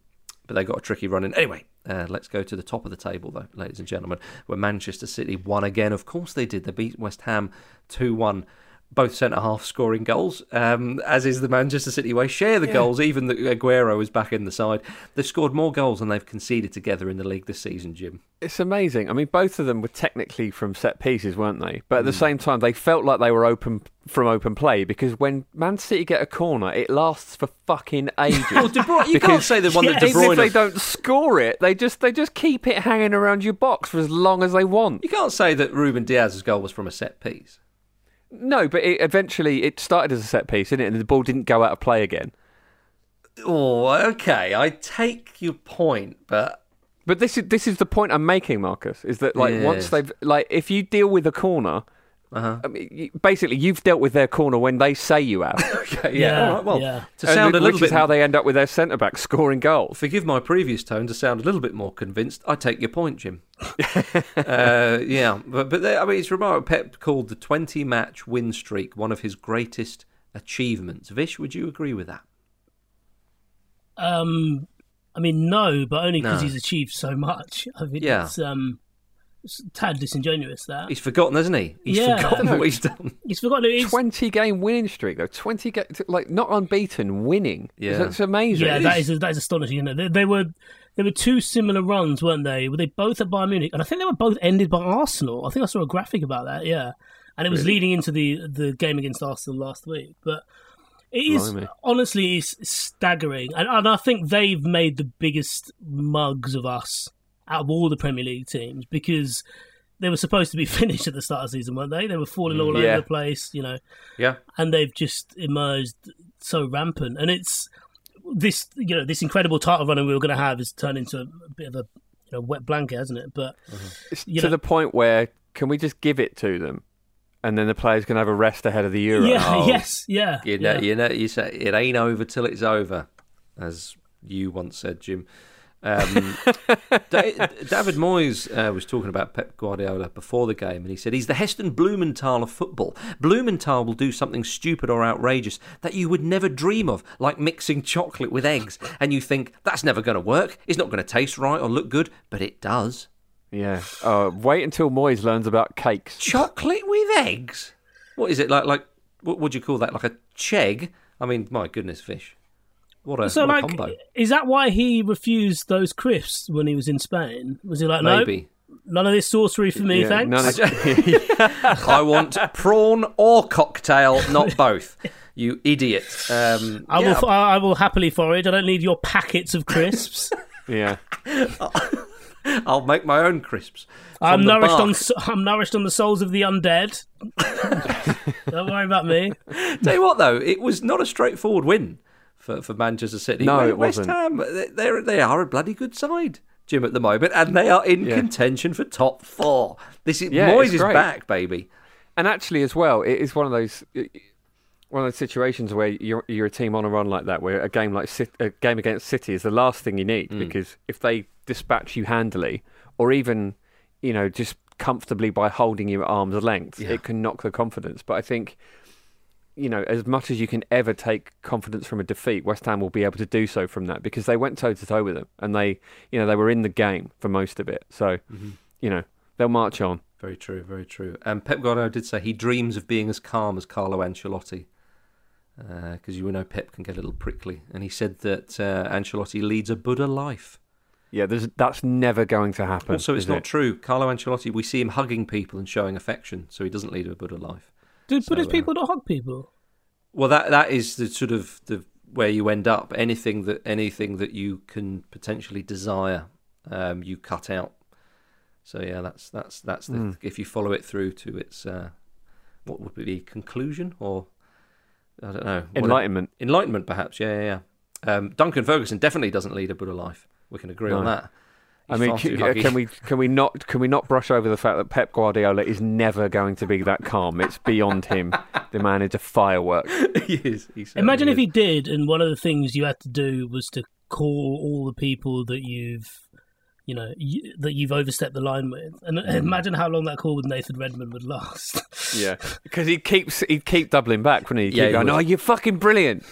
A: but they got a tricky run in. Anyway, uh, let's go to the top of the table, though, ladies and gentlemen, where Manchester City won again. Of course they did. They beat West Ham 2 1 both centre half scoring goals, um, as is the Manchester City way. Share the
B: Yeah.
A: goals, even that Aguero is back in the side. They've scored more goals than they've conceded together in the league this season, Jim.
B: It's amazing. I mean, both of them were technically from set pieces, weren't they? But at the
A: Mm.
B: same time, they felt like they were open from open play because when Man City get a corner, it lasts for fucking ages.
A: Well, De Bruyne- you can't say the one that De
B: even if
A: Bruyne-
B: they don't score it, they just they just keep it hanging around your box for as long as they want.
A: You can't say that Rúben Dias's goal was from a set piece.
B: No, but it, eventually it started as a set piece, didn't it? And the ball didn't go out of play again.
A: Oh, okay. I take your point, but
B: But this is this is the point I'm making, Marcus. Is that like once they've like if you deal with a corner,
A: uh-huh.
B: I mean, you, basically you've dealt with their corner when they say you have. (laughs)
A: okay, yeah. All right, well, to sound a little bit
B: how they end up with their centre back scoring goals.
A: Forgive my previous tone to sound a little bit more convinced. I take your point, Jim. (laughs) uh, yeah, but but there, I mean, it's remarkable. Pep called the twenty-match win streak one of his greatest achievements. Vish, would you agree with that?
C: Um, I mean, no, but only because
A: No.
C: he's achieved so much. I mean,
A: Yeah.
C: it's um, it's tad disingenuous that
A: He's forgotten, hasn't he? He's
C: Yeah.
A: forgotten what he's done. (laughs)
C: he's forgotten. It's,
B: Twenty game winning streak though. Twenty ga- like not unbeaten, winning.
A: Yeah.
B: that's amazing.
C: yeah, that is that is astonishing. Isn't it? They, they were there were two similar runs, weren't they? Were they both at Bayern Munich? And I think they were both ended by Arsenal. I think I saw a graphic about that. Yeah, and it was
B: Really?
C: leading into the the game against Arsenal last week. But it is
B: Blimey.
C: honestly it's staggering, and, and I think they've made the biggest mugs of us out of all the Premier League teams because. They were supposed to be (laughs) finished at the start of the season, weren't they? They were falling mm, all
A: Yeah.
C: over the place, you know
A: Yeah.
C: and they've just emerged so rampant. And it's this, you know, this incredible title running we were going to have has turned into a bit of a you know, wet blanket, hasn't it? But mm-hmm.
B: It's
C: you
B: to
C: know-
B: the point where can we just give it to them, and then the players can have a rest ahead of the Euro.
C: yeah, (laughs) oh, yes, yeah,
A: You know,
C: yeah.
A: you know, you say it ain't over till it's over, as you once said, Jim. Um, (laughs) Da- David Moyes uh, was talking about Pep Guardiola before the game, and he said he's the Heston Blumenthal of football. Blumenthal will do something stupid or outrageous that you would never dream of, like mixing chocolate with eggs, and you think that's never going to work. It's not going to taste right or look good, but it does.
B: Yeah. Uh, wait until Moyes learns about cakes.
A: Chocolate with eggs? What is it like? Like what would you call that? Like a cheg? I mean, my goodness, Vish. What a,
C: so,
A: what a
C: like,
A: combo.
C: is that why he refused those crisps when he was in Spain? Was he like, no,
A: Maybe.
C: none of this sorcery for me,
B: Yeah,
C: thanks?
B: none of- (laughs) (laughs)
A: I want prawn or cocktail, not both. You idiot. Um,
C: I
A: yeah.
C: will, I will happily forage. I don't need your packets of crisps. (laughs)
B: yeah.
A: I'll make my own crisps.
C: I'm
A: from the
C: nourished
A: bark.
C: on s- I'm nourished on the souls of the undead. don't worry about me.
A: Tell you what, though, it was not a straightforward win for, for Manchester City.
B: No,
A: West
B: it wasn't.
A: Ham, they- they're, they are a bloody good side, Jim, at the moment, and they are in
B: Yeah.
A: contention for top four. This is
B: Yeah,
A: Moyes is back, baby.
B: And actually, as well, it is one of those one of those situations where you're you're a team on a run like that, where a game like a game against City is the last thing you need
A: Mm.
B: because if they dispatch you handily, or even you know just comfortably by holding you at arm's length,
A: Yeah.
B: it can knock the confidence. But I think. You know, as much as you can ever take confidence from a defeat, West Ham will be able to do so from that because they went toe to toe with them and they, you know, they were in the game for most of it. So,
A: Mm-hmm.
B: you know, they'll march on.
A: Very true, very true. And Pep Guardiola did say he dreams of being as calm as Carlo Ancelotti. Because you know Pep can get a little prickly. And he said that uh, Ancelotti leads a Buddha life.
B: Yeah, there's, that's never going to happen.
A: Also, it's not
B: it?
A: true. Carlo Ancelotti, we see him hugging people and showing affection, so he doesn't lead a Buddha life.
C: Do Buddhist
A: uh,
C: people not hug people?
A: Well, that that is the sort of the where you end up. Anything that anything that you can potentially desire, um, you cut out. So yeah, that's that's that's the
B: Mm.
A: if you follow it through to its uh, what would be the conclusion or I don't know what-
B: Enlightenment.
A: enlightenment perhaps. Yeah, yeah. yeah. Um, Duncan Ferguson definitely doesn't lead a Buddha life. We can agree on that.
B: I mean,
A: far
B: c-
A: too
B: uh,
A: huggy.
B: can we can we not can we not brush over the fact that Pep Guardiola is never going to be that calm? It's beyond him. the man is a firework. (laughs)
A: he is. He certainly
C: Imagine if he did, and one of the things you had to do was to call all the people that you've, you know, y that you've overstepped the line with, and
A: Mm.
C: imagine how long that call with Nathan Redmond would last.
B: Yeah, (laughs) because he keeps he'd keep doubling back, wouldn't he?
A: Yeah,
B: keep going,
A: would.
B: "Oh, you're fucking brilliant.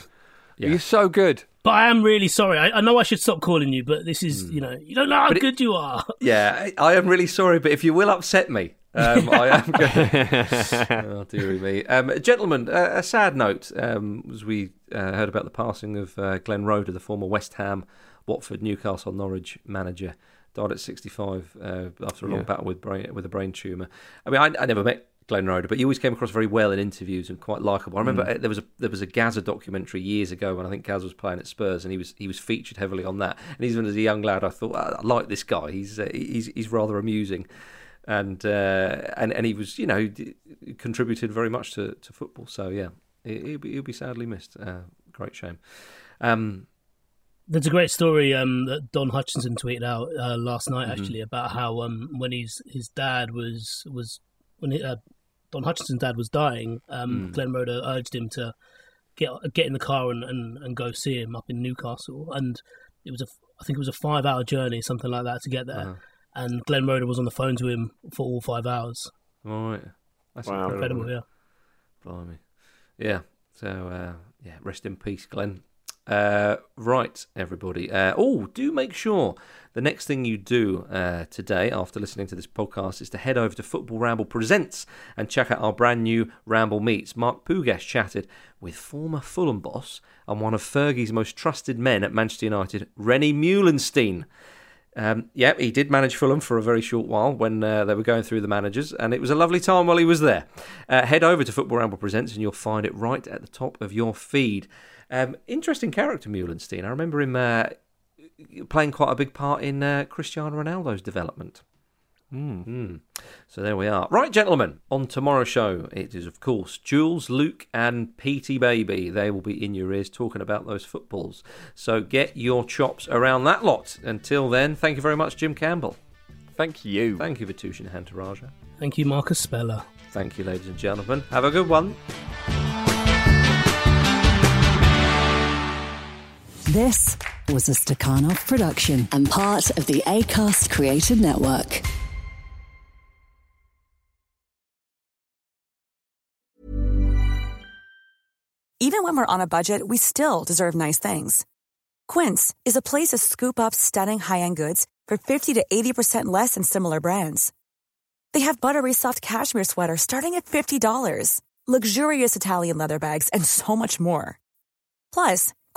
A: Yeah.
B: You're so good."
C: But I am really sorry. I, I know I should stop calling you, but this is, you know, you don't know how.
A: But it-
C: good you are.
A: Yeah, I, I am really sorry, but if you will upset me, Um, I am. (laughs) Going... (laughs) oh dearie me, um, gentlemen. Uh, a sad note um, as we uh, heard about the passing of uh, Glenn Roeder, the former West Ham, Watford, Newcastle, Norwich manager, died at 65 uh, after a long
B: Yeah.
A: battle with brain, with a brain tumour. I mean, I, I never met Glenn Roeder, but he always came across very well in interviews and quite likable. I remember
B: Mm.
A: uh, there was a there was a Gaza documentary years ago when I think Gaza was playing at Spurs, and he was he was featured heavily on that. And even as a young lad, I thought "Ah, I like this guy. He's uh, he's he's rather amusing, and uh, and and he was you know contributed very much to, to football. So yeah, he- he'll be he'll be sadly missed. Uh, great shame. Um,
C: There's a great story um, that Don Hutchinson tweeted out uh, last night,
A: Mhm.
C: actually, about how um, when his his dad was was when he, uh, Don Hutchinson's dad was dying, um,
A: Mm.
C: Glenn Roeder urged him to get get in the car and, and, and go see him up in Newcastle, and it was a I think it was a five hour journey, something like that, to get there.
A: Uh-huh.
C: And Glenn Roeder was on the phone to him for all five hours.
A: right, that's
B: Wow.
A: incredible.
C: Incredible, yeah.
A: Blimey. Yeah. So uh, yeah, rest in peace, Glenn. Uh, right, everybody. Uh, oh, do make sure the next thing you do uh, today after listening to this podcast is to head over to Football Ramble Presents and check out our brand new Ramble Meets. Mark Pugash chatted with former Fulham boss and one of Fergie's most trusted men at Manchester United, René Meulensteen. Um, yeah, he did manage Fulham for a very short while when uh, they were going through the managers, and it was a lovely time while he was there. Uh, head over to Football Ramble Presents, and you'll find it right at the top of your feed. Um, interesting character, Meulensteen. I remember him uh, playing quite a big part in uh, Cristiano Ronaldo's development. Mm. So there we are. Right, gentlemen, on tomorrow's show, it is, of course, Jules, Luke, and Petey Baby. They will be in your ears talking about those footballs. So get your chops around that lot. Until then, thank you very much, Jim Campbell.
B: Thank you.
A: Thank you, Vithushan Ehantharajah.
C: Thank you, Marcus Speller.
A: Thank you, ladies and gentlemen. Have a good one.
H: This was a Stakhanov production and part of the ACAST Creative Network.
L: Even when we're on a budget, we still deserve nice things. Quince is a place to scoop up stunning high-end goods for 50 to 80% less than similar brands. They have buttery soft cashmere sweaters starting at $50, luxurious Italian leather bags, and so much more. Plus,